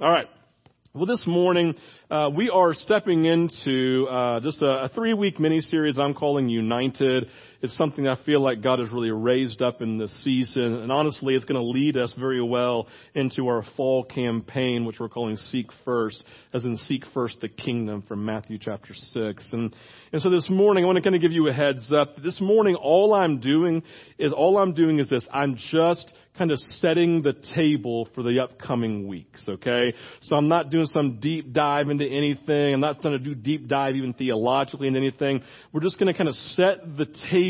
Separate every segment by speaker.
Speaker 1: All right. Well, this morning uh, we are stepping into uh, just a, a three-week mini-series I'm calling United. It's something I feel like God has really raised up in this season, and honestly, it's going to lead us very well into our fall campaign, which we're calling Seek First, as in Seek First the Kingdom from Matthew chapter six. And and so this morning, I want to kind of give you a heads up. This morning, all I'm doing is all I'm doing is this. I'm just kind of setting the table for the upcoming weeks, okay? So I'm not doing some deep dive into anything. I'm not going to do deep dive even theologically into anything. We're just going to kind of set the table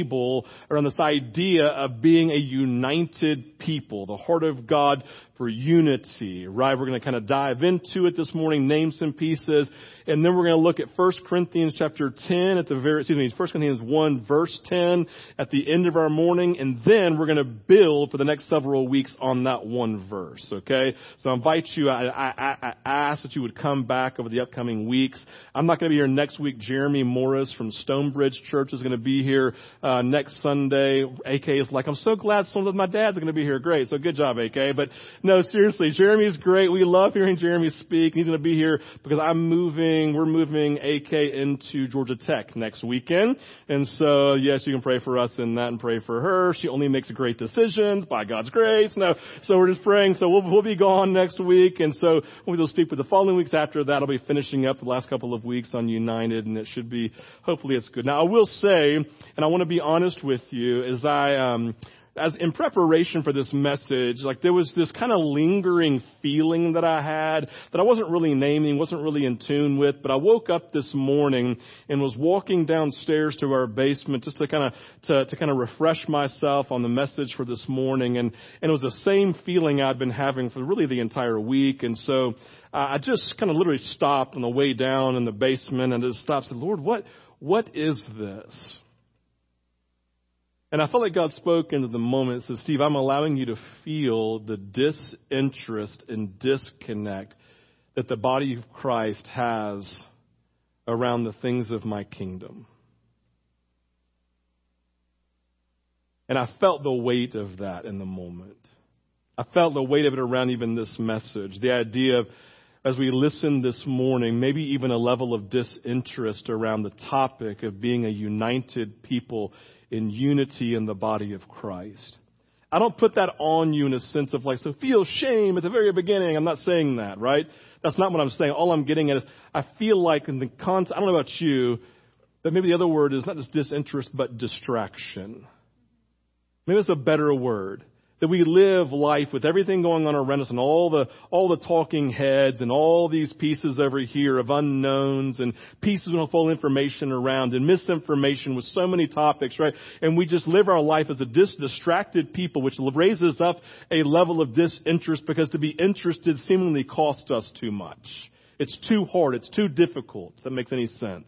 Speaker 1: around this idea of being a united people, the heart of God for unity, right? We're going to kind of dive into it this morning, name some pieces, and then we're going to look at 1 Corinthians chapter 10 at the very, excuse me, 1 Corinthians 1 verse 10 at the end of our morning, and then we're going to build for the next several weeks on that one verse, okay? So I invite you, I, I, I ask that you would come back over the upcoming weeks. I'm not going to be here next week. Jeremy Morris from Stonebridge Church is going to be here uh, next Sunday. AK is like, I'm so glad some of my dad's going to be here. Great. So good job, AK. But no, seriously, Jeremy's great. We love hearing Jeremy speak. He's going to be here because I'm moving, we're moving AK into Georgia Tech next weekend. And so, yes, you can pray for us in that and pray for her. She only makes great decisions by God's grace. No, so we're just praying. So we'll, we'll be gone next week. And so we'll speak for the following weeks after that. I'll be finishing up the last couple of weeks on United and it should be, hopefully it's good. Now I will say, and I want to be honest with you, as I, um, as in preparation for this message, like there was this kind of lingering feeling that I had that I wasn't really naming, wasn't really in tune with, but I woke up this morning and was walking downstairs to our basement just to kind of, to, to kind of refresh myself on the message for this morning. And, and it was the same feeling I'd been having for really the entire week. And so, I just kind of literally stopped on the way down in the basement and just stopped and said, Lord, what, what is this? And I felt like God spoke into the moment and said, Steve, I'm allowing you to feel the disinterest and disconnect that the body of Christ has around the things of my kingdom. And I felt the weight of that in the moment. I felt the weight of it around even this message. The idea of, as we listen this morning, maybe even a level of disinterest around the topic of being a united people in unity in the body of Christ. I don't put that on you in a sense of like, so feel shame at the very beginning. I'm not saying that, right? That's not what I'm saying. All I'm getting at is I feel like in the context, I don't know about you, but maybe the other word is not just disinterest, but distraction. Maybe it's a better word that we live life with everything going on around us and all the, all the talking heads and all these pieces over here of unknowns and pieces of full information around and misinformation with so many topics, right? And we just live our life as a dis- distracted people, which raises up a level of disinterest because to be interested seemingly costs us too much. It's too hard. It's too difficult. If that makes any sense.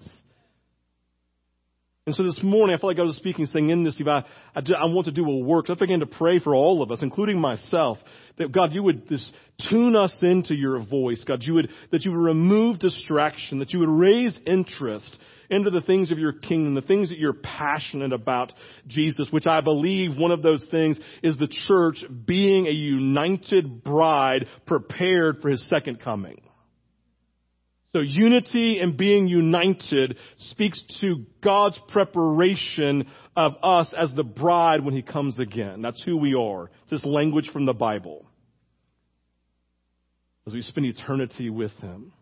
Speaker 1: And so this morning, I felt like I was speaking, saying in this, I, I, I want to do a work. So I began to pray for all of us, including myself, that God, you would just tune us into your voice. God, you would, that you would remove distraction, that you would raise interest into the things of your kingdom, the things that you're passionate about, Jesus, which I believe one of those things is the church being a united bride prepared for his second coming. So unity and being united speaks to God's preparation of us as the bride when He comes again. That's who we are. It's this language from the Bible. As we spend eternity with Him.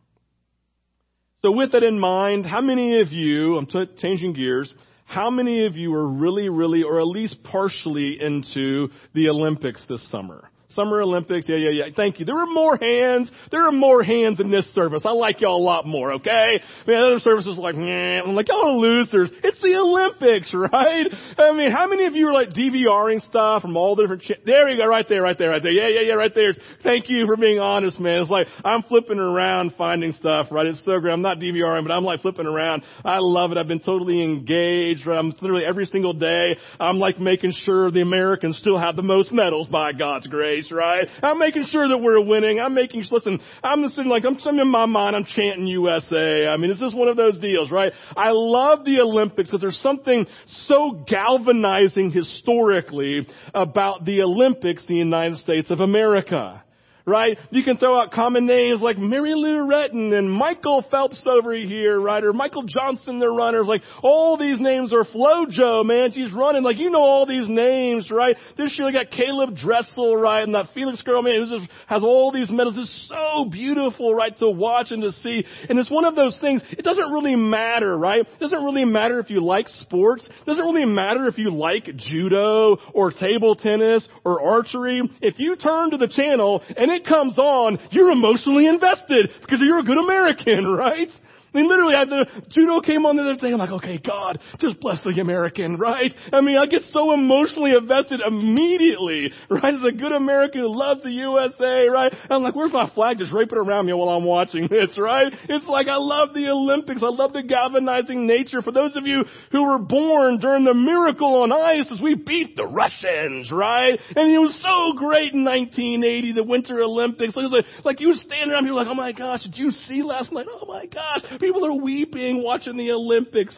Speaker 1: So with that in mind, how many of you, I'm t- changing gears, how many of you are really, really, or at least partially into the Olympics this summer? Summer Olympics. Yeah, yeah, yeah. Thank you. There are more hands. There are more hands in this service. I like y'all a lot more, okay? Man, other services like, nah. I'm like, y'all losers. It's the Olympics, right? I mean, how many of you are like DVRing stuff from all the different cha- There you go, right there, right there, right there. Yeah, yeah, yeah, right there. Thank you for being honest, man. It's like, I'm flipping around finding stuff, right? It's so great. I'm not DVRing, but I'm like flipping around. I love it. I've been totally engaged, right? I'm literally every single day, I'm like making sure the Americans still have the most medals by God's grace right? I'm making sure that we're winning. I'm making, listen, I'm just sitting like, I'm sitting in my mind, I'm chanting USA. I mean, is this one of those deals, right? I love the Olympics because there's something so galvanizing historically about the Olympics the United States of America. Right? You can throw out common names like Mary Lou Retton and Michael Phelps over here, right? Or Michael Johnson, the runners. Like all these names are FloJo, man. She's running. Like you know all these names, right? This year we got Caeleb Dressel, right? And that Felix girl, man, who just has all these medals. It's so beautiful, right? To watch and to see. And it's one of those things, it doesn't really matter, right? It doesn't really matter if you like sports. It doesn't really matter if you like judo or table tennis or archery. If you turn to the channel and it comes on, you're emotionally invested because you're a good American, right? I mean, literally, I, the judo came on the other day. I'm like, okay, God, just bless the American, right? I mean, I get so emotionally invested immediately, right? As a good American who loves the USA, right? I'm like, where's my flag? Just drape it around me while I'm watching this, right? It's like I love the Olympics. I love the galvanizing nature. For those of you who were born during the miracle on ice as we beat the Russians, right? And it was so great in 1980, the Winter Olympics. Was like, like you were standing around here like, oh my gosh, did you see last night? Oh my gosh People are weeping watching the Olympics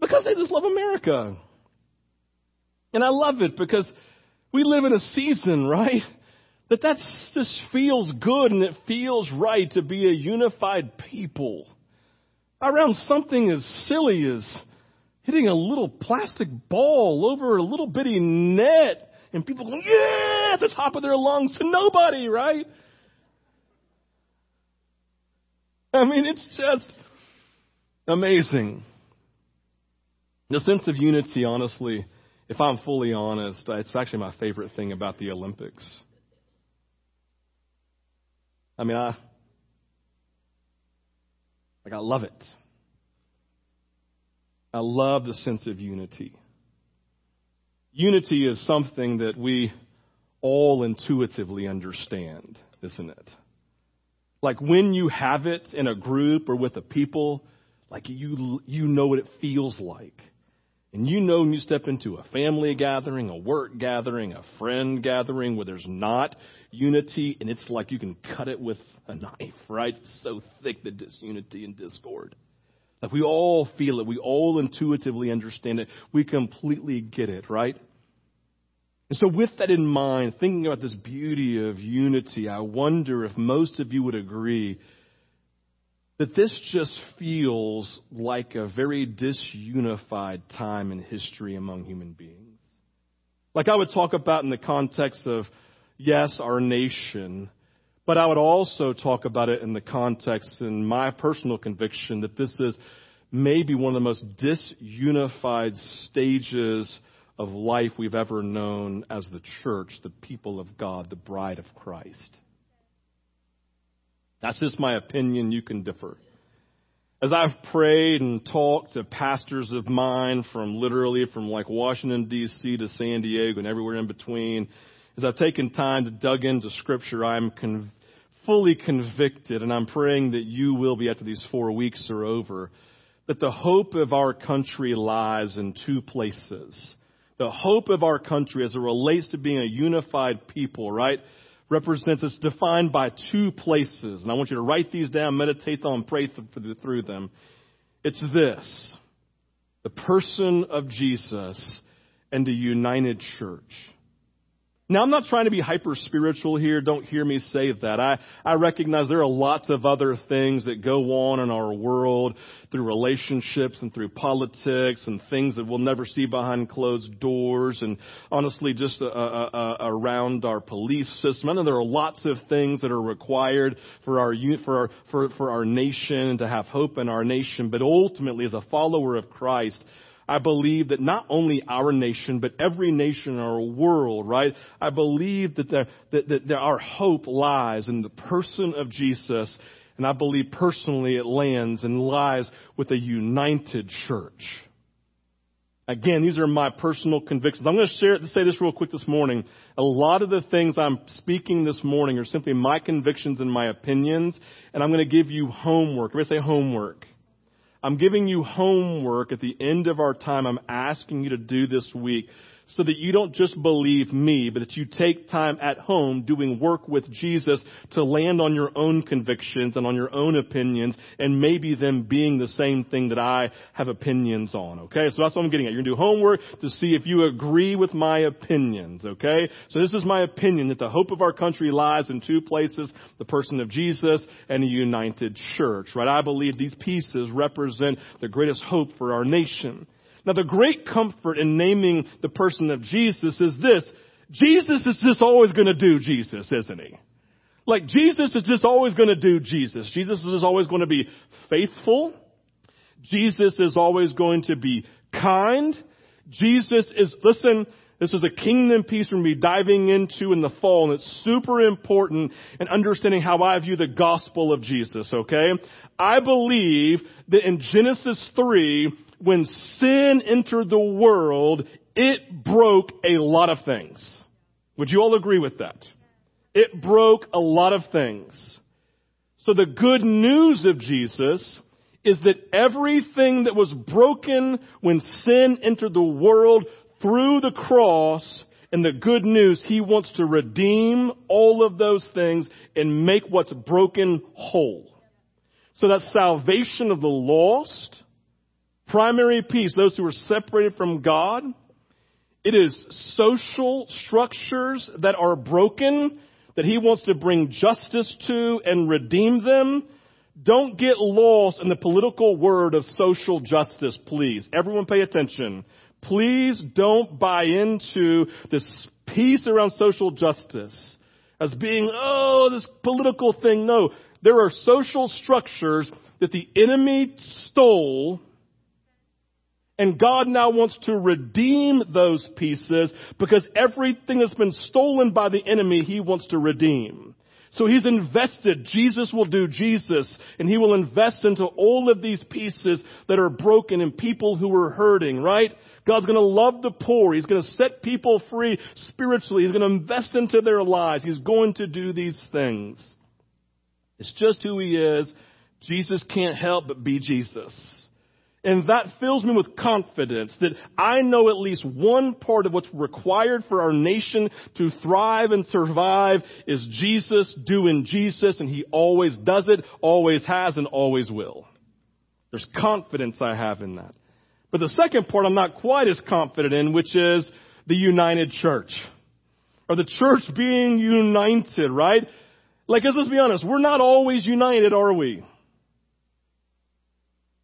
Speaker 1: because they just love America. And I love it because we live in a season, right? That that just feels good and it feels right to be a unified people around something as silly as hitting a little plastic ball over a little bitty net and people going, yeah, at the top of their lungs to nobody, right? I mean, it's just amazing. The sense of unity, honestly, if I'm fully honest, it's actually my favorite thing about the Olympics. I mean, I like I love it. I love the sense of unity. Unity is something that we all intuitively understand, isn't it? Like when you have it in a group or with a people, like you, you know what it feels like. And you know when you step into a family gathering, a work gathering, a friend gathering where there's not unity and it's like you can cut it with a knife, right? It's so thick the disunity and discord. Like we all feel it. We all intuitively understand it. We completely get it, right? And so, with that in mind, thinking about this beauty of unity, I wonder if most of you would agree that this just feels like a very disunified time in history among human beings. Like I would talk about in the context of, yes, our nation, but I would also talk about it in the context, in my personal conviction, that this is maybe one of the most disunified stages of life we've ever known as the church, the people of God, the bride of Christ. That's just my opinion. You can differ. As I've prayed and talked to pastors of mine from literally from like Washington D.C. to San Diego and everywhere in between, as I've taken time to dug into scripture, I'm con- fully convicted and I'm praying that you will be after these four weeks are over, that the hope of our country lies in two places the hope of our country as it relates to being a unified people, right? Represents, it's defined by two places. And I want you to write these down, meditate on, pray through them. It's this the person of Jesus and the united church. Now, I'm not trying to be hyper spiritual here. Don't hear me say that. I, I recognize there are lots of other things that go on in our world through relationships and through politics and things that we'll never see behind closed doors and honestly just uh, uh, uh, around our police system. I know there are lots of things that are required for our, for our, for, for our nation to have hope in our nation. But ultimately, as a follower of Christ, I believe that not only our nation, but every nation in our world, right? I believe that, there, that, that, our hope lies in the person of Jesus. And I believe personally it lands and lies with a united church. Again, these are my personal convictions. I'm going to share, say this real quick this morning. A lot of the things I'm speaking this morning are simply my convictions and my opinions, and I'm going to give you homework. Everybody say homework. I'm giving you homework at the end of our time. I'm asking you to do this week so that you don't just believe me, but that you take time at home doing work with Jesus to land on your own convictions and on your own opinions and maybe them being the same thing that I have opinions on. Okay? So that's what I'm getting at. You're going to do homework to see if you agree with my opinions. Okay? So this is my opinion that the hope of our country lies in two places, the person of Jesus and a united church. Right? I believe these pieces represent the greatest hope for our nation. Now the great comfort in naming the person of Jesus is this. Jesus is just always going to do Jesus, isn't he? Like Jesus is just always going to do Jesus. Jesus is always going to be faithful. Jesus is always going to be kind. Jesus is, listen, this is a kingdom piece we're going to be diving into in the fall, and it's super important in understanding how I view the gospel of Jesus, okay? I believe that in Genesis 3, when sin entered the world, it broke a lot of things. Would you all agree with that? It broke a lot of things. So the good news of Jesus is that everything that was broken when sin entered the world through the cross and the good news, He wants to redeem all of those things and make what's broken whole. So that salvation of the lost, primary peace, those who are separated from God, it is social structures that are broken that he wants to bring justice to and redeem them. Don't get lost in the political word of social justice, please. Everyone pay attention. Please don't buy into this peace around social justice as being, oh, this political thing. No, there are social structures that the enemy stole and God now wants to redeem those pieces because everything that's been stolen by the enemy, He wants to redeem. So He's invested. Jesus will do Jesus and He will invest into all of these pieces that are broken and people who are hurting, right? God's to love the poor. He's to set people free spiritually. He's to invest into their lives. He's going to do these things. It's just who He is. Jesus can't help but be Jesus. And that fills me with confidence that I know at least one part of what's required for our nation to thrive and survive is Jesus doing Jesus, and He always does it, always has, and always will. There's confidence I have in that. But the second part I'm not quite as confident in, which is the united church. Or the church being united, right? Like, let's be honest, we're not always united, are we?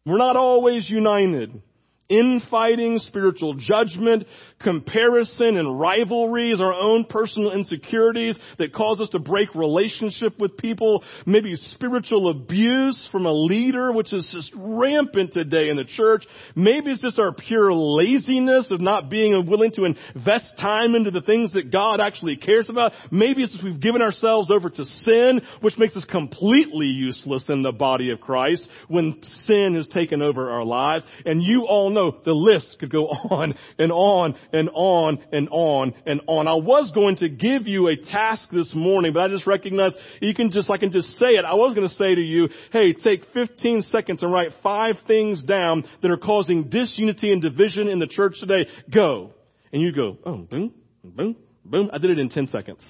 Speaker 1: We're not always united. Infighting, spiritual judgment, comparison and rivalries, our own personal insecurities that cause us to break relationship with people, maybe spiritual abuse from a leader, which is just rampant today in the church. Maybe it's just our pure laziness of not being willing to invest time into the things that God actually cares about. Maybe it's just we've given ourselves over to sin, which makes us completely useless in the body of Christ when sin has taken over our lives. And you all know the list could go on and on and on and on and on. I was going to give you a task this morning, but I just recognized you can just, I can just say it. I was going to say to you, hey, take 15 seconds and write five things down that are causing disunity and division in the church today. Go. And you go, oh, boom, boom, boom. I did it in 10 seconds.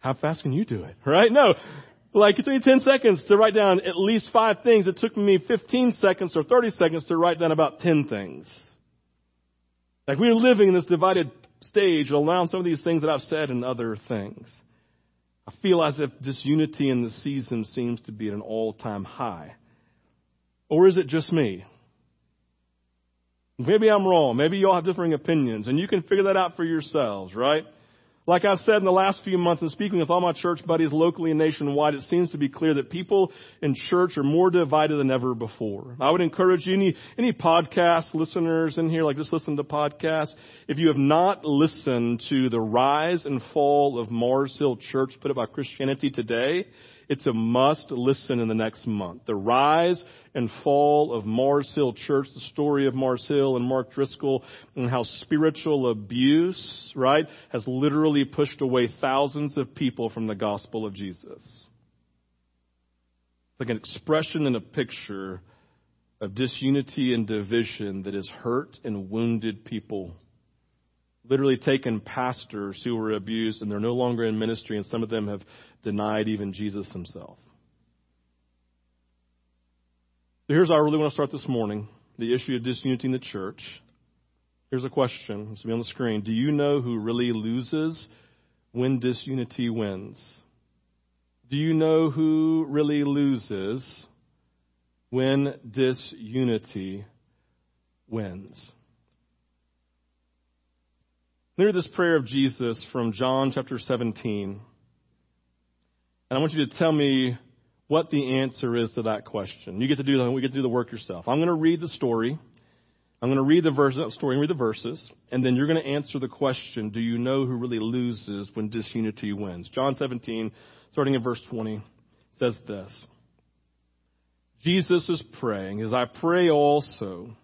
Speaker 1: How fast can you do it? Right? No. Like it took me 10 seconds to write down at least five things. It took me 15 seconds or 30 seconds to write down about 10 things. Like we're living in this divided stage around some of these things that I've said and other things. I feel as if disunity in the season seems to be at an all time high. Or is it just me? Maybe I'm wrong. Maybe you all have differing opinions, and you can figure that out for yourselves, right? Like I've said in the last few months and speaking with all my church buddies locally and nationwide, it seems to be clear that people in church are more divided than ever before. I would encourage any, any podcast listeners in here, like just listen to podcasts. If you have not listened to the rise and fall of Mars Hill Church put up by Christianity Today, it's a must listen in the next month. The rise and fall of Mars Hill Church, the story of Mars Hill and Mark Driscoll, and how spiritual abuse, right, has literally pushed away thousands of people from the gospel of Jesus. It's like an expression and a picture of disunity and division that has hurt and wounded people literally taken pastors who were abused and they're no longer in ministry, and some of them have denied even Jesus himself. So here's how I really want to start this morning the issue of disunity in the church. Here's a question. It's be on the screen. Do you know who really loses when disunity wins? Do you know who really loses when disunity wins? Hear this prayer of Jesus from John chapter 17. And I want you to tell me what the answer is to that question. You get to do the, we get to do the work yourself. I'm going to read the story. I'm going to read the verse, not story, and read the verses, and then you're going to answer the question, do you know who really loses when disunity wins? John 17, starting in verse 20, says this. Jesus is praying, as I pray also,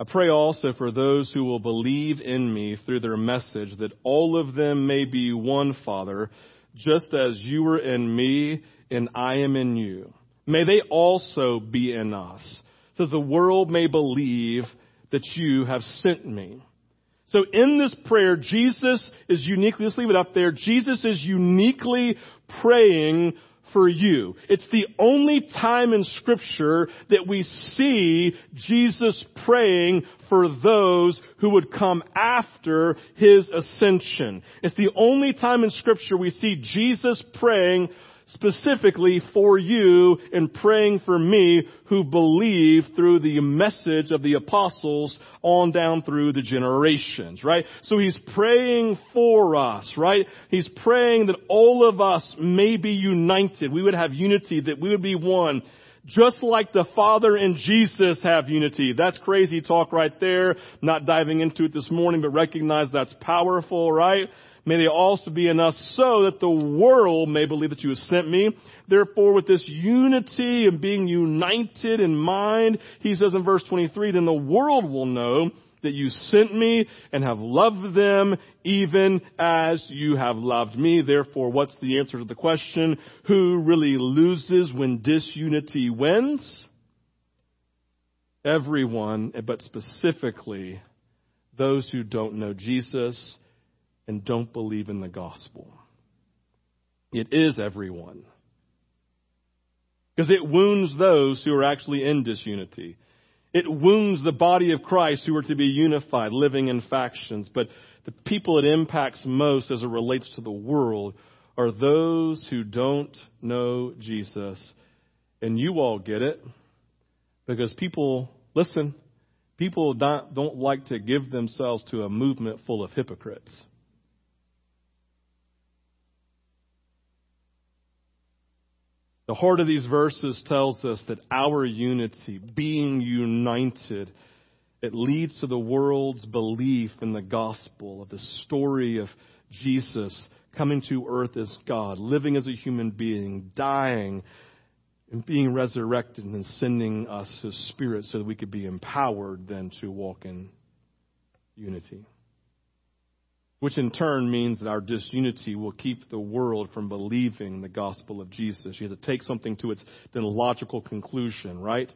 Speaker 1: I pray also for those who will believe in me through their message, that all of them may be one, Father, just as you are in me and I am in you. May they also be in us, so the world may believe that you have sent me. So in this prayer, Jesus is uniquely, let's leave it up there, Jesus is uniquely praying for you. It's the only time in scripture that we see Jesus praying for those who would come after his ascension. It's the only time in scripture we see Jesus praying specifically for you and praying for me who believe through the message of the apostles on down through the generations, right? So he's praying for us, right? He's praying that all of us may be united. We would have unity, that we would be one. Just like the Father and Jesus have unity. That's crazy talk right there. Not diving into it this morning, but recognize that's powerful, right? May they also be in us so that the world may believe that you have sent me. Therefore, with this unity and being united in mind, he says in verse 23, then the world will know that you sent me and have loved them even as you have loved me. Therefore, what's the answer to the question? Who really loses when disunity wins? Everyone, but specifically those who don't know Jesus and don't believe in the gospel. It is everyone. Because it wounds those who are actually in disunity. It wounds the body of Christ who are to be unified, living in factions. But the people it impacts most as it relates to the world are those who don't know Jesus. And you all get it because people, listen, people don't, don't like to give themselves to a movement full of hypocrites. The heart of these verses tells us that our unity, being united, it leads to the world's belief in the gospel of the story of Jesus coming to earth as God, living as a human being, dying, and being resurrected and sending us His Spirit so that we could be empowered then to walk in unity which in turn means that our disunity will keep the world from believing the gospel of Jesus. You have to take something to its then logical conclusion, right?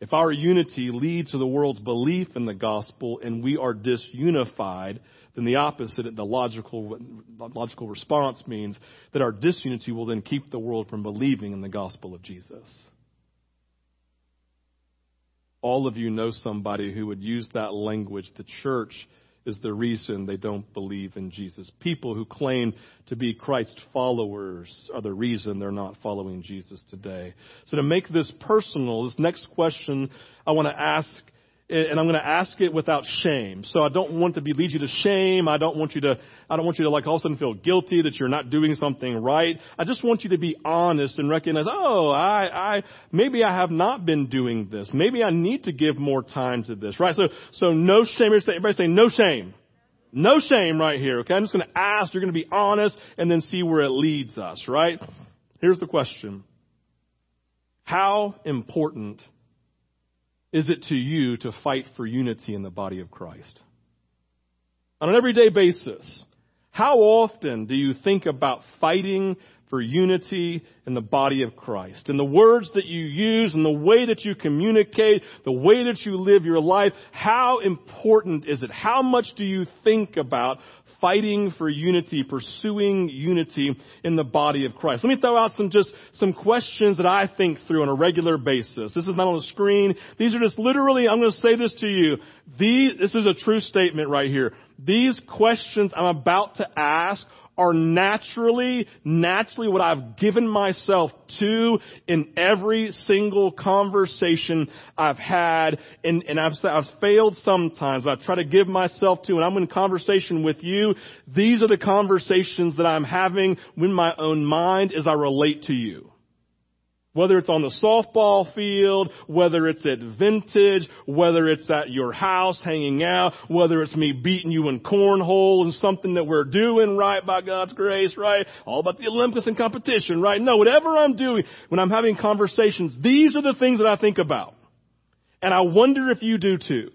Speaker 1: If our unity leads to the world's belief in the gospel and we are disunified, then the opposite, the logical, logical response means that our disunity will then keep the world from believing in the gospel of Jesus. All of you know somebody who would use that language. The church is the reason they don't believe in Jesus. People who claim to be Christ followers are the reason they're not following Jesus today. So to make this personal, this next question I want to ask and I'm going to ask it without shame. So I don't want to be, lead you to shame. I don't want you to, I don't want you to like all of a sudden feel guilty that you're not doing something right. I just want you to be honest and recognize, oh, I, I, maybe I have not been doing this. Maybe I need to give more time to this, right? So, so no shame. Everybody say no shame. No shame right here, okay? I'm just going to ask, you're going to be honest, and then see where it leads us, right? Here's the question. How important is it to you to fight for unity in the body of Christ? On an everyday basis, how often do you think about fighting for unity in the body of Christ. And the words that you use and the way that you communicate, the way that you live your life, how important is it? How much do you think about fighting for unity, pursuing unity in the body of Christ. Let me throw out some just some questions that I think through on a regular basis. This is not on the screen. These are just literally, I'm going to say this to you. These, this is a true statement right here. These questions I'm about to ask are naturally, naturally what I've given myself to in every single conversation I've had. And, and I've, I've failed sometimes, but I try to give myself to, and I'm in conversation with you. These are the conversations that I'm having in my own mind as I relate to you. Whether it's on the softball field, whether it's at vintage, whether it's at your house hanging out, whether it's me beating you in cornhole and something that we're doing right by God's grace, right? All about the Olympics and competition, right? No, whatever I'm doing, when I'm having conversations, these are the things that I think about. And I wonder if you do too.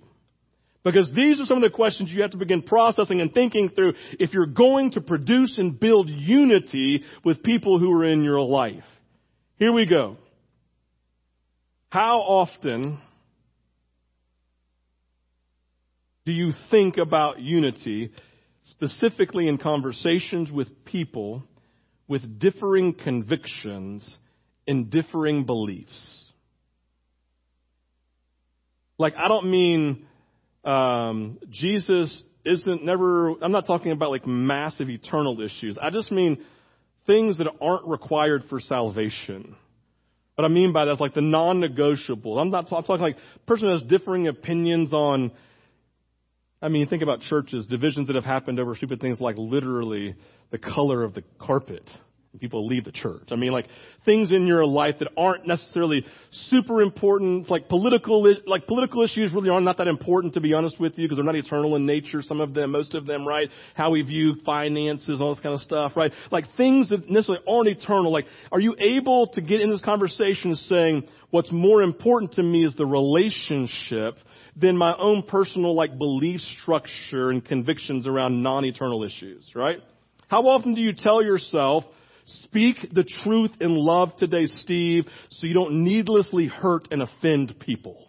Speaker 1: Because these are some of the questions you have to begin processing and thinking through if you're going to produce and build unity with people who are in your life. Here we go. How often do you think about unity, specifically in conversations with people with differing convictions and differing beliefs? Like, I don't mean um, Jesus isn't never, I'm not talking about like massive eternal issues. I just mean things that aren't required for salvation. What I mean by that is like the non-negotiable. I'm not I'm talking like person has differing opinions on. I mean, think about churches, divisions that have happened over stupid things like literally the color of the carpet people leave the church. I mean, like things in your life that aren't necessarily super important, like political, like political issues really are not that important to be honest with you because they're not eternal in nature. Some of them, most of them, right? How we view finances, all this kind of stuff, right? Like things that necessarily aren't eternal. Like, are you able to get in this conversation saying what's more important to me is the relationship than my own personal like belief structure and convictions around non-eternal issues, right? How often do you tell yourself Speak the truth in love today, Steve, so you don't needlessly hurt and offend people.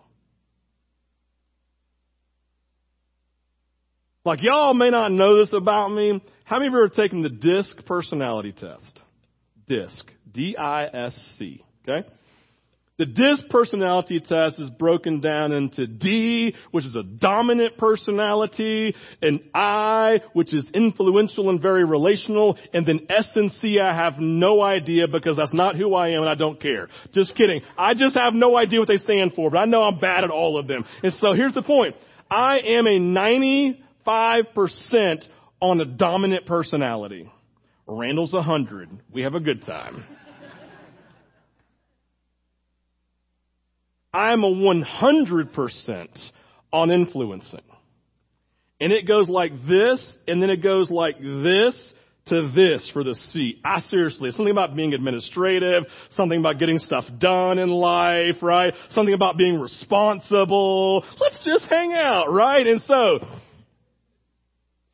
Speaker 1: Like y'all may not know this about me. How many of you ever taken the DISC personality test? DISC. D-I-S-C. Okay? The DISC personality test is broken down into D, which is a dominant personality, and I, which is influential and very relational, and then S and C I have no idea because that's not who I am and I don't care. Just kidding. I just have no idea what they stand for, but I know I'm bad at all of them. And so here's the point. I am a 95% on a dominant personality. Randall's a 100. We have a good time. I'm a 100% on influencing. And it goes like this, and then it goes like this to this for the C. I seriously, something about being administrative, something about getting stuff done in life, right? Something about being responsible. Let's just hang out, right? And so,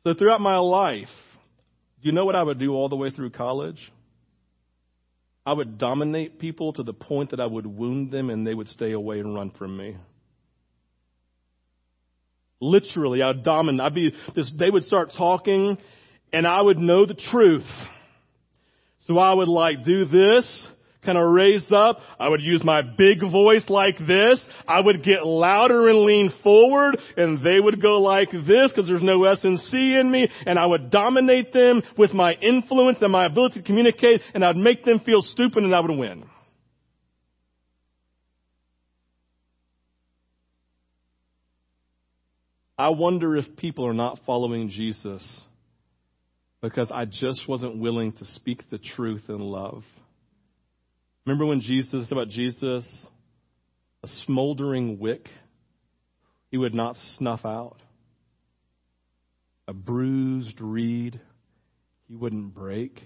Speaker 1: so throughout my life, you know what I would do all the way through college? I would dominate people to the point that I would wound them and they would stay away and run from me. Literally, I'd dominate. I'd be this, they would start talking and I would know the truth. So I would like do this kind of raised up. I would use my big voice like this. I would get louder and lean forward and they would go like this because there's no S and C in me and I would dominate them with my influence and my ability to communicate and I'd make them feel stupid and I would win. I wonder if people are not following Jesus because I just wasn't willing to speak the truth in love. Remember when Jesus, about Jesus, a smoldering wick he would not snuff out, a bruised reed he wouldn't break.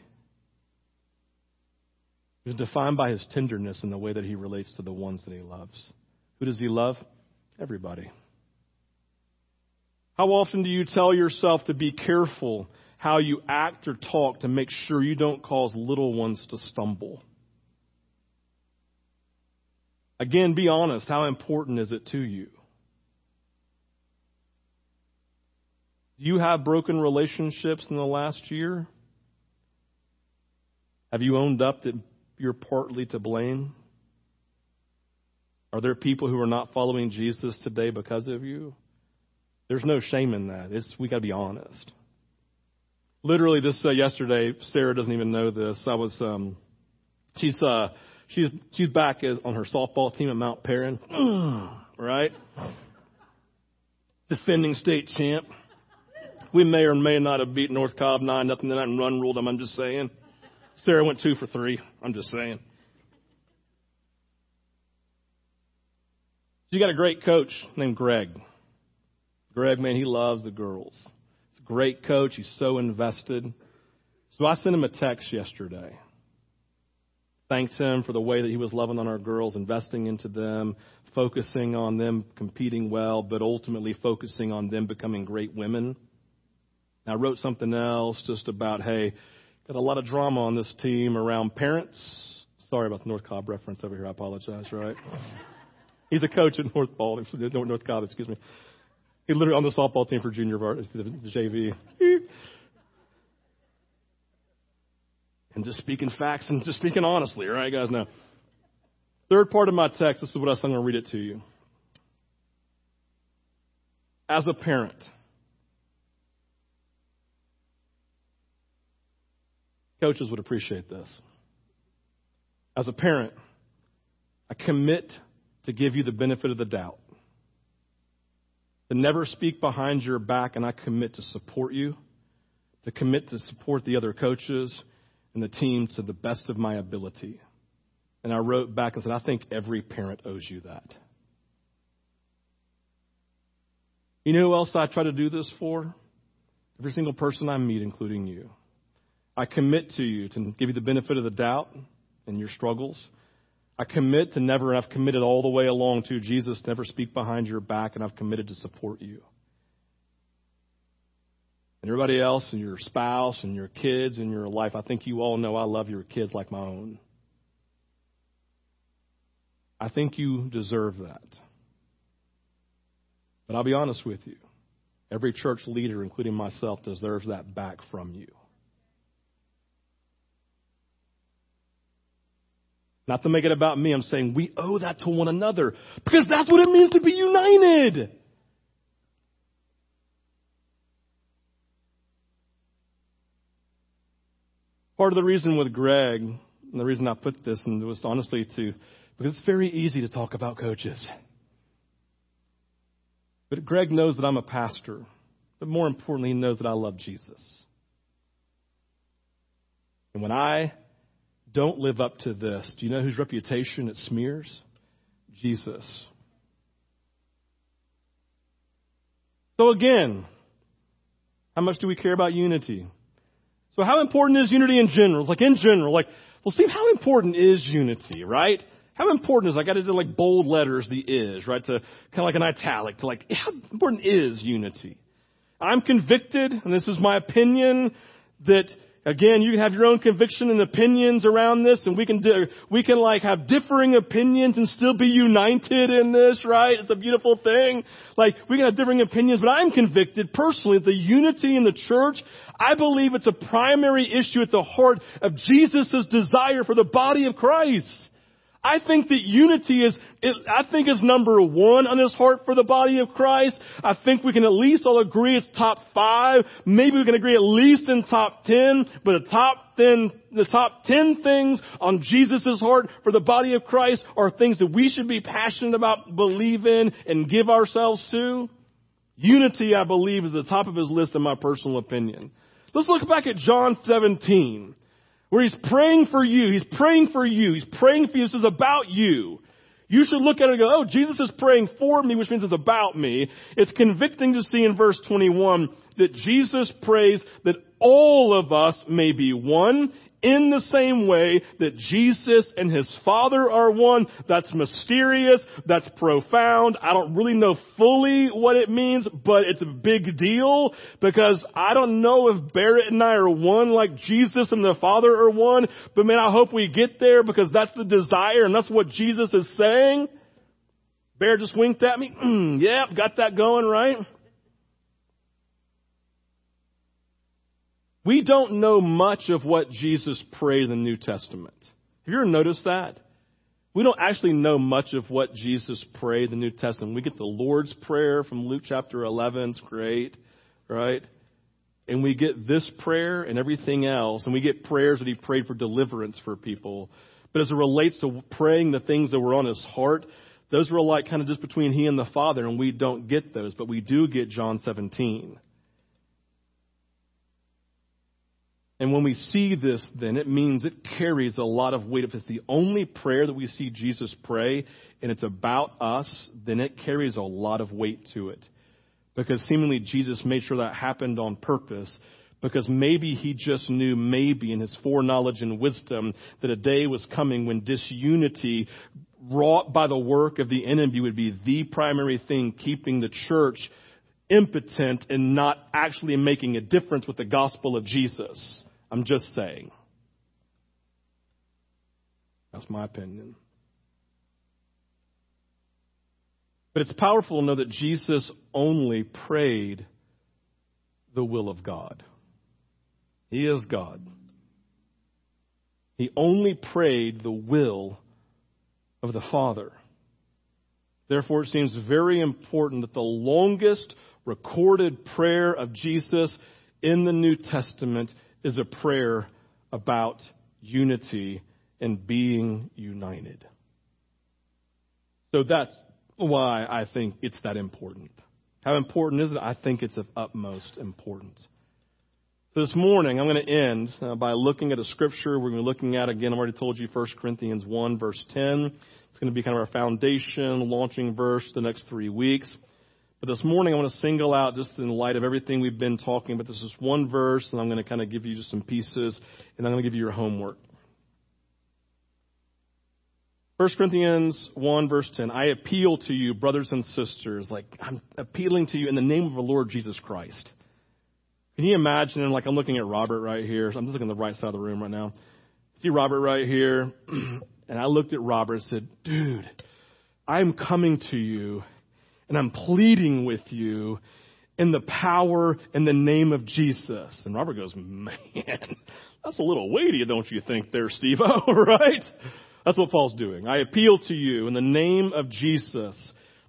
Speaker 1: He was defined by his tenderness in the way that he relates to the ones that he loves. Who does he love? Everybody. How often do you tell yourself to be careful how you act or talk to make sure you don't cause little ones to stumble. Again, be honest. How important is it to you? Do you have broken relationships in the last year? Have you owned up that you're partly to blame? Are there people who are not following Jesus today because of you? There's no shame in that. It's, we got to be honest. Literally, this uh, yesterday, Sarah doesn't even know this. I was, um, she's, uh, she's, she's back as, on her softball team at Mount Paran, right? Defending state champ. We may or may not have beat North Cobb nine nothing. Then run ruled them. I'm just saying. Sarah went two for three. I'm just saying. She got a great coach named Greg. Greg, man, he loves the girls. He's a great coach. He's so invested. So I sent him a text yesterday. Thanked him for the way that he was loving on our girls, investing into them, focusing on them competing well, but ultimately focusing on them becoming great women. I wrote something else just about, hey, got a lot of drama on this team around parents. Sorry about the North Cobb reference over here. I apologize, right? He's a coach at North Ball, North Cobb, excuse me. He's literally on the softball team for junior varsity, JV. and just speaking facts and just speaking honestly, all right, guys? Now, third part of my text, this is what I'm going to read it to you. As a parent, coaches would appreciate this. As a parent, I commit to give you the benefit of the doubt. To never speak behind your back, and I commit to support you, to commit to support the other coaches and the team to the best of my ability. And I wrote back and said, I think every parent owes you that. You know who else I try to do this for? Every single person I meet, including you. I commit to you to give you the benefit of the doubt in your struggles. I commit to never, and I've committed all the way along to Jesus, never speak behind your back, and I've committed to support you. And everybody else, and your spouse, and your kids, and your life, I think you all know I love your kids like my own. I think you deserve that. But I'll be honest with you. Every church leader, including myself, deserves that back from you. Not to make it about me, I'm saying we owe that to one another because that's what it means to be united. Part of the reason with Greg, and the reason I put this, and it was honestly to, because it's very easy to talk about coaches. But Greg knows that I'm a pastor. But more importantly, he knows that I love Jesus. And when I don't live up to this. Do you know whose reputation it smears? Jesus. So again, how much do we care about unity? So how important is unity in general? Like in general, like, well, Steve, how important is unity, right? How important is, I got to do like bold letters, the is, right? To kind of like an italic, to like, how important is unity? I'm convicted, and this is my opinion, that Again, you can have your own conviction and opinions around this, and we can do, we can like have differing opinions and still be united in this, right? It's a beautiful thing. Like we can have differing opinions, but I'm convicted personally the unity in the church. I believe it's a primary issue at the heart of Jesus' desire for the body of Christ. I think that unity is, I think is number one on his heart for the body of Christ. I think we can at least all agree it's top five. Maybe we can agree at least in top ten, but the top ten, the top ten things on Jesus' heart for the body of Christ are things that we should be passionate about, believe in, and give ourselves to. Unity, I believe, is the top of his list in my personal opinion. Let's look back at John 17 where he's praying for you. He's praying for you. He's praying for you. This is about you. You should look at it and go, oh, Jesus is praying for me, which means it's about me. It's convicting to see in verse 21 that Jesus prays that all of us may be one in the same way that Jesus and his Father are one. That's mysterious. That's profound. I don't really know fully what it means, but it's a big deal because I don't know if Barrett and I are one like Jesus and the Father are one, but man, I hope we get there because that's the desire and that's what Jesus is saying. Bear just winked at me. Yep, got that going, right? We don't know much of what Jesus prayed in the New Testament. Have you ever noticed that? We don't actually know much of what Jesus prayed in the New Testament. We get the Lord's Prayer from Luke chapter 11. It's great, right? And we get this prayer and everything else, and we get prayers that he prayed for deliverance for people. But as it relates to praying the things that were on his heart, those were like kind of just between he and the Father, and we don't get those, but we do get John 17. And when we see this, then it means it carries a lot of weight. If it's the only prayer that we see Jesus pray and it's about us, then it carries a lot of weight to it. Because seemingly Jesus made sure that happened on purpose. Because maybe he just knew, maybe in his foreknowledge and wisdom, that a day was coming when disunity wrought by the work of the enemy would be the primary thing keeping the church impotent and not actually making a difference with the gospel of Jesus. I'm just saying. That's my opinion. But it's powerful to know that Jesus only prayed the will of God. He is God. He only prayed the will of the Father. Therefore, it seems very important that the longest recorded prayer of Jesus in the New Testament is a prayer about unity and being united. So that's why I think it's that important. How important is it? I think it's of utmost importance. This morning, I'm going to end uh, by looking at a scripture we're going to be looking at again. I've already told you 1 Corinthians 1, verse 10. It's going to be kind of our foundation, launching verse the next three weeks. But this morning I want to single out, just in light of everything we've been talking about, this is one verse, and I'm going to kind of give you just some pieces, and I'm going to give you your homework. 1 Corinthians 1, verse 10. I appeal to you, brothers and sisters, like I'm appealing to you in the name of the Lord Jesus Christ. Can you imagine, like I'm looking at Robert right here. I'm just looking at the right side of the room right now. See Robert right here? and I looked at Robert and said, dude, I'm coming to you and I'm pleading with you in the power and the name of Jesus. And Robert goes, man, that's a little weighty, don't you think there, Steve? right? That's what Paul's doing. I appeal to you in the name of Jesus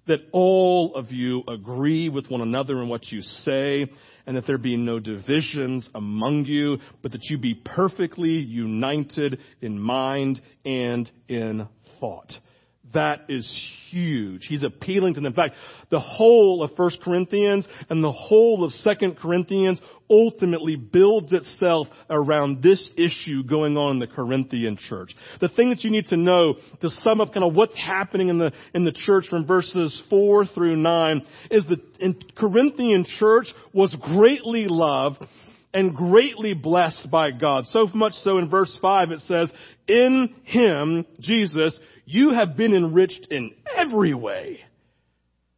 Speaker 1: that all of you agree with one another in what you say and that there be no divisions among you, but that you be perfectly united in mind and in thought. That is huge. He's appealing to them. In fact, the whole of 1 Corinthians and the whole of 2 Corinthians ultimately builds itself around this issue going on in the Corinthian church. The thing that you need to know to sum up kind of what's happening in the, in the church from verses 4 through 9 is that in Corinthian church was greatly loved and greatly blessed by God. So much so in verse 5 it says, in Him, Jesus, you have been enriched in every way.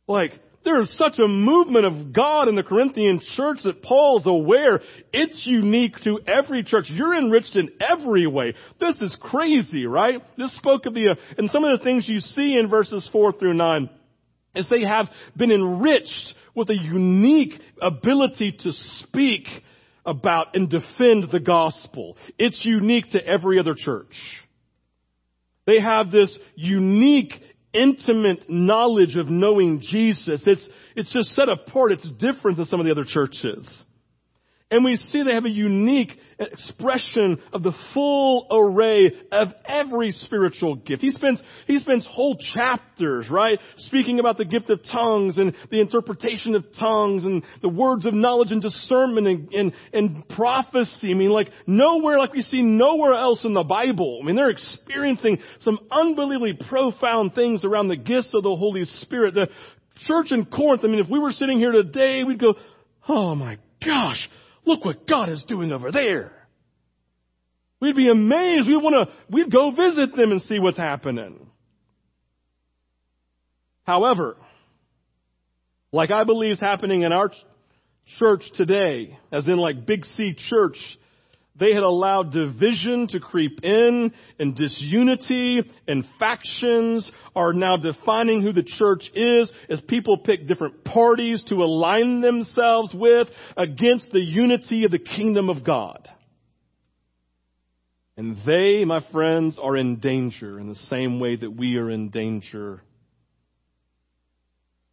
Speaker 1: Like, there is such a movement of God in the Corinthian church that Paul's aware it's unique to every church. You're enriched in every way. This is crazy, right? This spoke of the, uh, and some of the things you see in verses 4 through 9 is they have been enriched with a unique ability to speak about and defend the gospel. It's unique to every other church. They have this unique, intimate knowledge of knowing Jesus. It's, it's just set apart. It's different than some of the other churches. And we see they have a unique expression of the full array of every spiritual gift. He spends, he spends whole chapters, right, speaking about the gift of tongues and the interpretation of tongues and the words of knowledge and discernment and, and, and prophecy. I mean, like nowhere, like we see nowhere else in the Bible. I mean, they're experiencing some unbelievably profound things around the gifts of the Holy Spirit. The church in Corinth, I mean, if we were sitting here today, we'd go, oh my gosh, Look what God is doing over there. We'd be amazed. We'd want to, we'd go visit them and see what's happening. However, like I believe is happening in our church today, as in like Big C Church, they had allowed division to creep in and disunity and factions are now defining who the church is as people pick different parties to align themselves with against the unity of the kingdom of God. And they, my friends, are in danger in the same way that we are in danger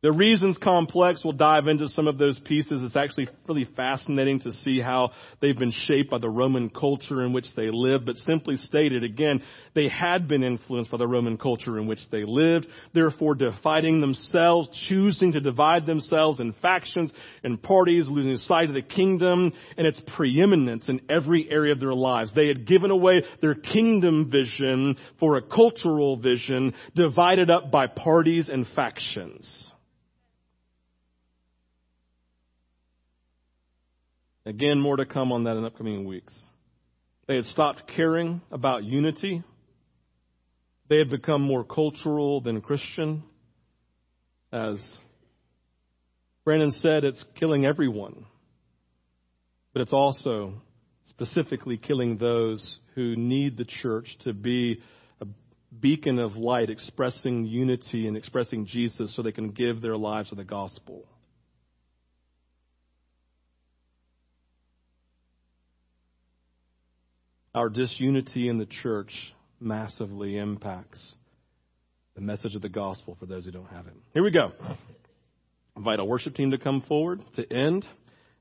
Speaker 1: the reasons complex, we'll dive into some of those pieces. It's actually really fascinating to see how they've been shaped by the Roman culture in which they lived. But simply stated, again, they had been influenced by the Roman culture in which they lived, therefore dividing themselves, choosing to divide themselves in factions and parties, losing sight of the kingdom and its preeminence in every area of their lives. They had given away their kingdom vision for a cultural vision divided up by parties and factions. Again, more to come on that in upcoming weeks. They had stopped caring about unity. They had become more cultural than Christian. As Brandon said, it's killing everyone. But it's also specifically killing those who need the church to be a beacon of light expressing unity and expressing Jesus so they can give their lives to the gospel. Our disunity in the church massively impacts the message of the gospel for those who don't have it. Here we go. Invite our worship team to come forward to end.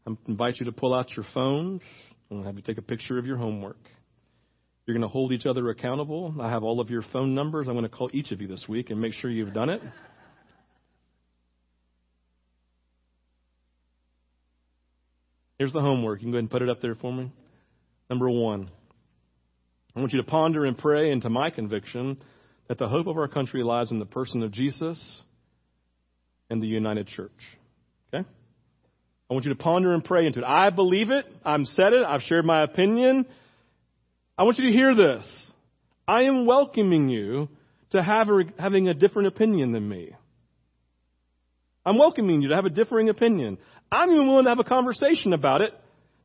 Speaker 1: I invite you to pull out your phones. I'm going to have you take a picture of your homework. You're going to hold each other accountable. I have all of your phone numbers. I'm going to call each of you this week and make sure you've done it. Here's the homework. You can go ahead and put it up there for me. Number one, I want you to ponder and pray into my conviction that the hope of our country lies in the person of Jesus and the united church. Okay? I want you to ponder and pray into it. I believe it. I've said it. I've shared my opinion. I want you to hear this. I am welcoming you to have a, having a different opinion than me. I'm welcoming you to have a differing opinion. I'm even willing to have a conversation about it,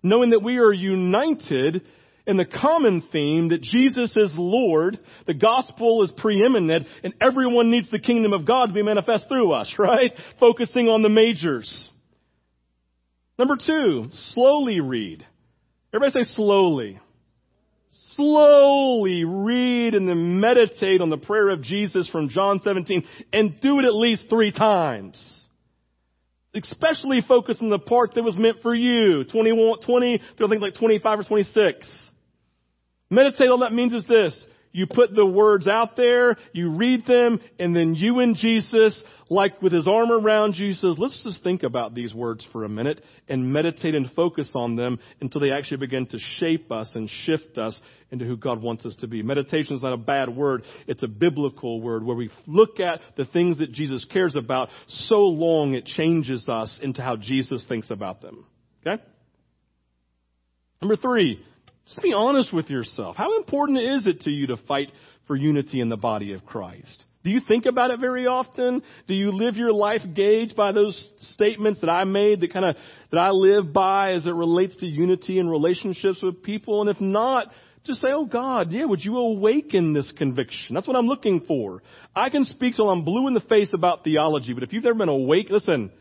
Speaker 1: knowing that we are united in the common theme that Jesus is Lord, the gospel is preeminent, and everyone needs the kingdom of God to be manifest through us, right? Focusing on the majors. Number two, slowly read. Everybody say slowly. Slowly read and then meditate on the prayer of Jesus from John 17 and do it at least three times especially focus on the part that was meant for you. 21, 20, I think like 25 or 26. Meditate, all that means is this. You put the words out there, you read them, and then you and Jesus, like with his arm around you, says, let's just think about these words for a minute and meditate and focus on them until they actually begin to shape us and shift us into who God wants us to be. Meditation is not a bad word. It's a biblical word where we look at the things that Jesus cares about so long it changes us into how Jesus thinks about them. Okay? Number three, just be honest with yourself. How important is it to you to fight for unity in the body of Christ? Do you think about it very often? Do you live your life gauged by those statements that I made that kind of, that I live by as it relates to unity and relationships with people? And if not, just say, oh God, yeah, would you awaken this conviction? That's what I'm looking for. I can speak till I'm blue in the face about theology, but if you've never been awake, listen,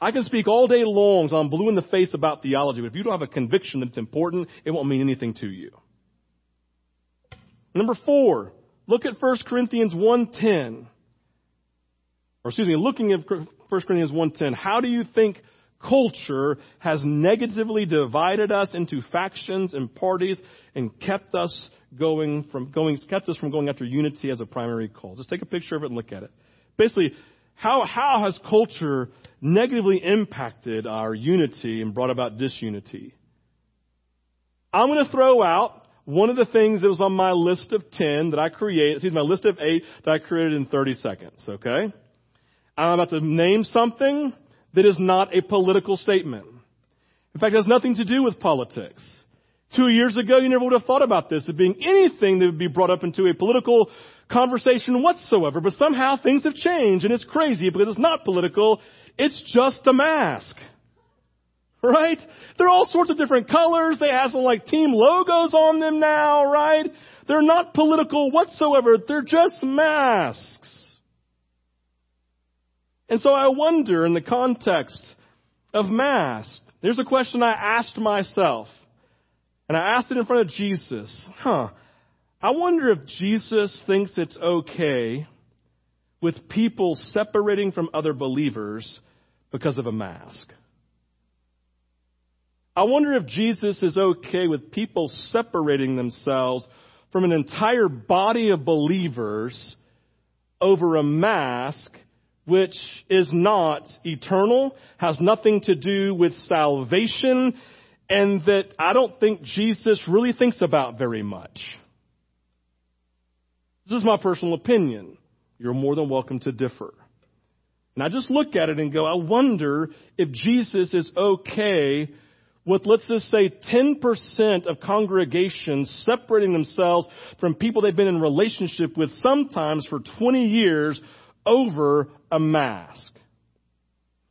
Speaker 1: I can speak all day long so I'm blue in the face about theology, but if you don't have a conviction that it's important, it won't mean anything to you. Number four, look at 1 Corinthians 1.10. Or excuse me, looking at 1 Corinthians 1.10, how do you think culture has negatively divided us into factions and parties and kept us going from going, kept us from going after unity as a primary call? Just take a picture of it and look at it. Basically, how, how has culture negatively impacted our unity and brought about disunity? I'm going to throw out one of the things that was on my list of 10 that I created, excuse me, my list of 8 that I created in 30 seconds, okay? I'm about to name something that is not a political statement. In fact, it has nothing to do with politics. Two years ago, you never would have thought about this as being anything that would be brought up into a political conversation whatsoever. But somehow things have changed and it's crazy because it's not political. It's just a mask. Right? They're all sorts of different colors. They have some like team logos on them now, right? They're not political whatsoever. They're just masks. And so I wonder in the context of masks, there's a question I asked myself. And I asked it in front of Jesus. Huh. I wonder if Jesus thinks it's okay with people separating from other believers because of a mask. I wonder if Jesus is okay with people separating themselves from an entire body of believers over a mask which is not eternal, has nothing to do with salvation, and that I don't think Jesus really thinks about very much. This is my personal opinion. You're more than welcome to differ. And I just look at it and go, I wonder if Jesus is okay with, let's just say, 10% of congregations separating themselves from people they've been in relationship with sometimes for 20 years over a mask.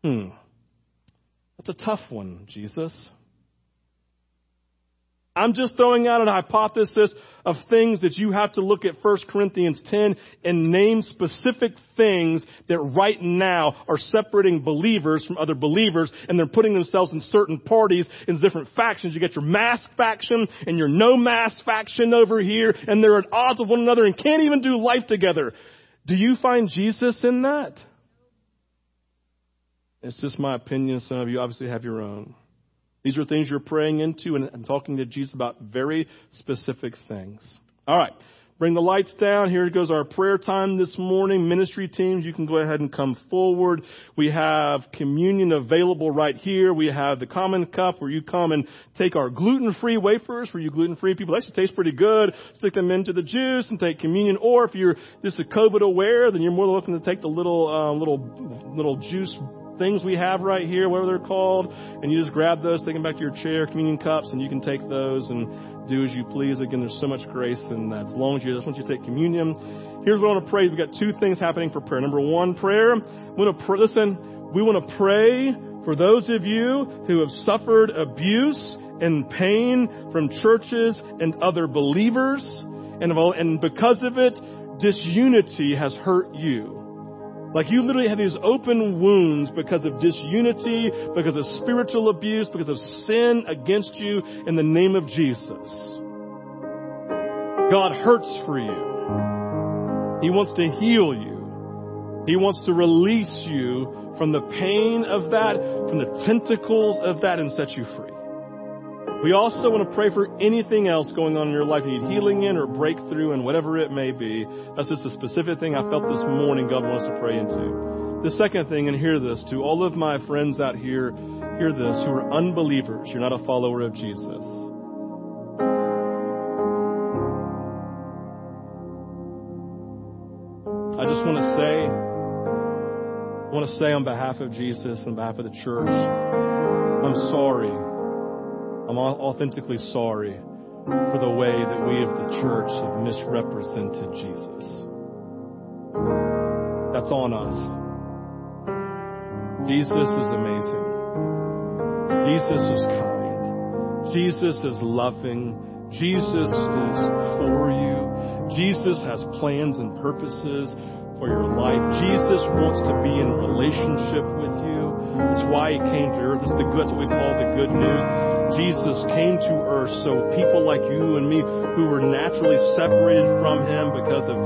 Speaker 1: Hmm. That's a tough one, Jesus. I'm just throwing out an hypothesis of things that you have to look at 1 Corinthians 10 and name specific things that right now are separating believers from other believers and they're putting themselves in certain parties in different factions. You get your mask faction and your no mask faction over here and they're at odds with one another and can't even do life together. Do you find Jesus in that? It's just my opinion. Some of you obviously have your own. These are things you're praying into and, and talking to Jesus about very specific things. All right. Bring the lights down. Here goes our prayer time this morning. Ministry teams, you can go ahead and come forward. We have communion available right here. We have the common cup where you come and take our gluten-free wafers for you gluten-free people. They actually taste pretty good. Stick them into the juice and take communion. Or if you're just a COVID aware, then you're more than welcome to take the little, uh, little, little juice things we have right here, whatever they're called, and you just grab those, take them back to your chair, communion cups, and you can take those and do as you please. Again, there's so much grace in that. As long as you just want you to take communion. Here's what I want to pray. We've got two things happening for prayer. Number one, prayer. We want to pr- listen. We want to pray for those of you who have suffered abuse and pain from churches and other believers, and, and because of it, disunity has hurt you. Like you literally have these open wounds because of disunity, because of spiritual abuse, because of sin against you in the name of Jesus. God hurts for you. He wants to heal you. He wants to release you from the pain of that, from the tentacles of that and set you free. We also want to pray for anything else going on in your life you need healing in or breakthrough and whatever it may be. That's just a specific thing I felt this morning God wants to pray into. The second thing, and hear this, to all of my friends out here, hear this, who are unbelievers, you're not a follower of Jesus. I just want to say, I want to say on behalf of Jesus and behalf of the church, I'm sorry I'm authentically sorry for the way that we of the church have misrepresented Jesus. That's on us. Jesus is amazing. Jesus is kind. Jesus is loving. Jesus is for you. Jesus has plans and purposes for your life. Jesus wants to be in relationship with you. That's why he came to earth. It's the good, that's what we call the good news. Jesus came to earth so people like you and me who were naturally separated from him because of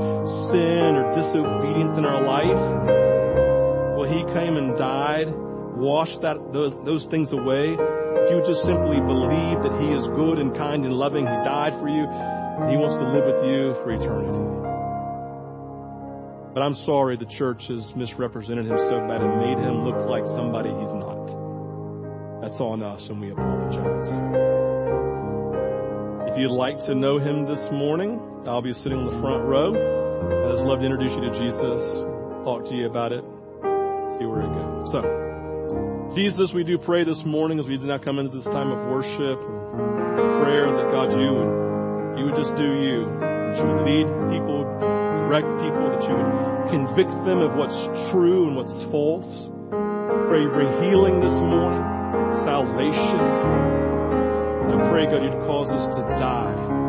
Speaker 1: sin or disobedience in our life, well, he came and died, washed that, those, those things away. If you just simply believe that he is good and kind and loving, he died for you, he wants to live with you for eternity. But I'm sorry the church has misrepresented him so bad and made him look like somebody he's not. That's on us, and we apologize. If you'd like to know him this morning, I'll be sitting in the front row. I'd just love to introduce you to Jesus, talk to you about it, see where it goes. So, Jesus, we do pray this morning as we do now come into this time of worship and prayer that God, you would, you would just do you. That you would lead people, direct people, that you would convict them of what's true and what's false. Pray you bring healing this morning, salvation. I pray, God, you'd cause us to die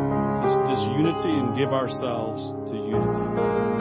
Speaker 1: to disunity and give ourselves to unity.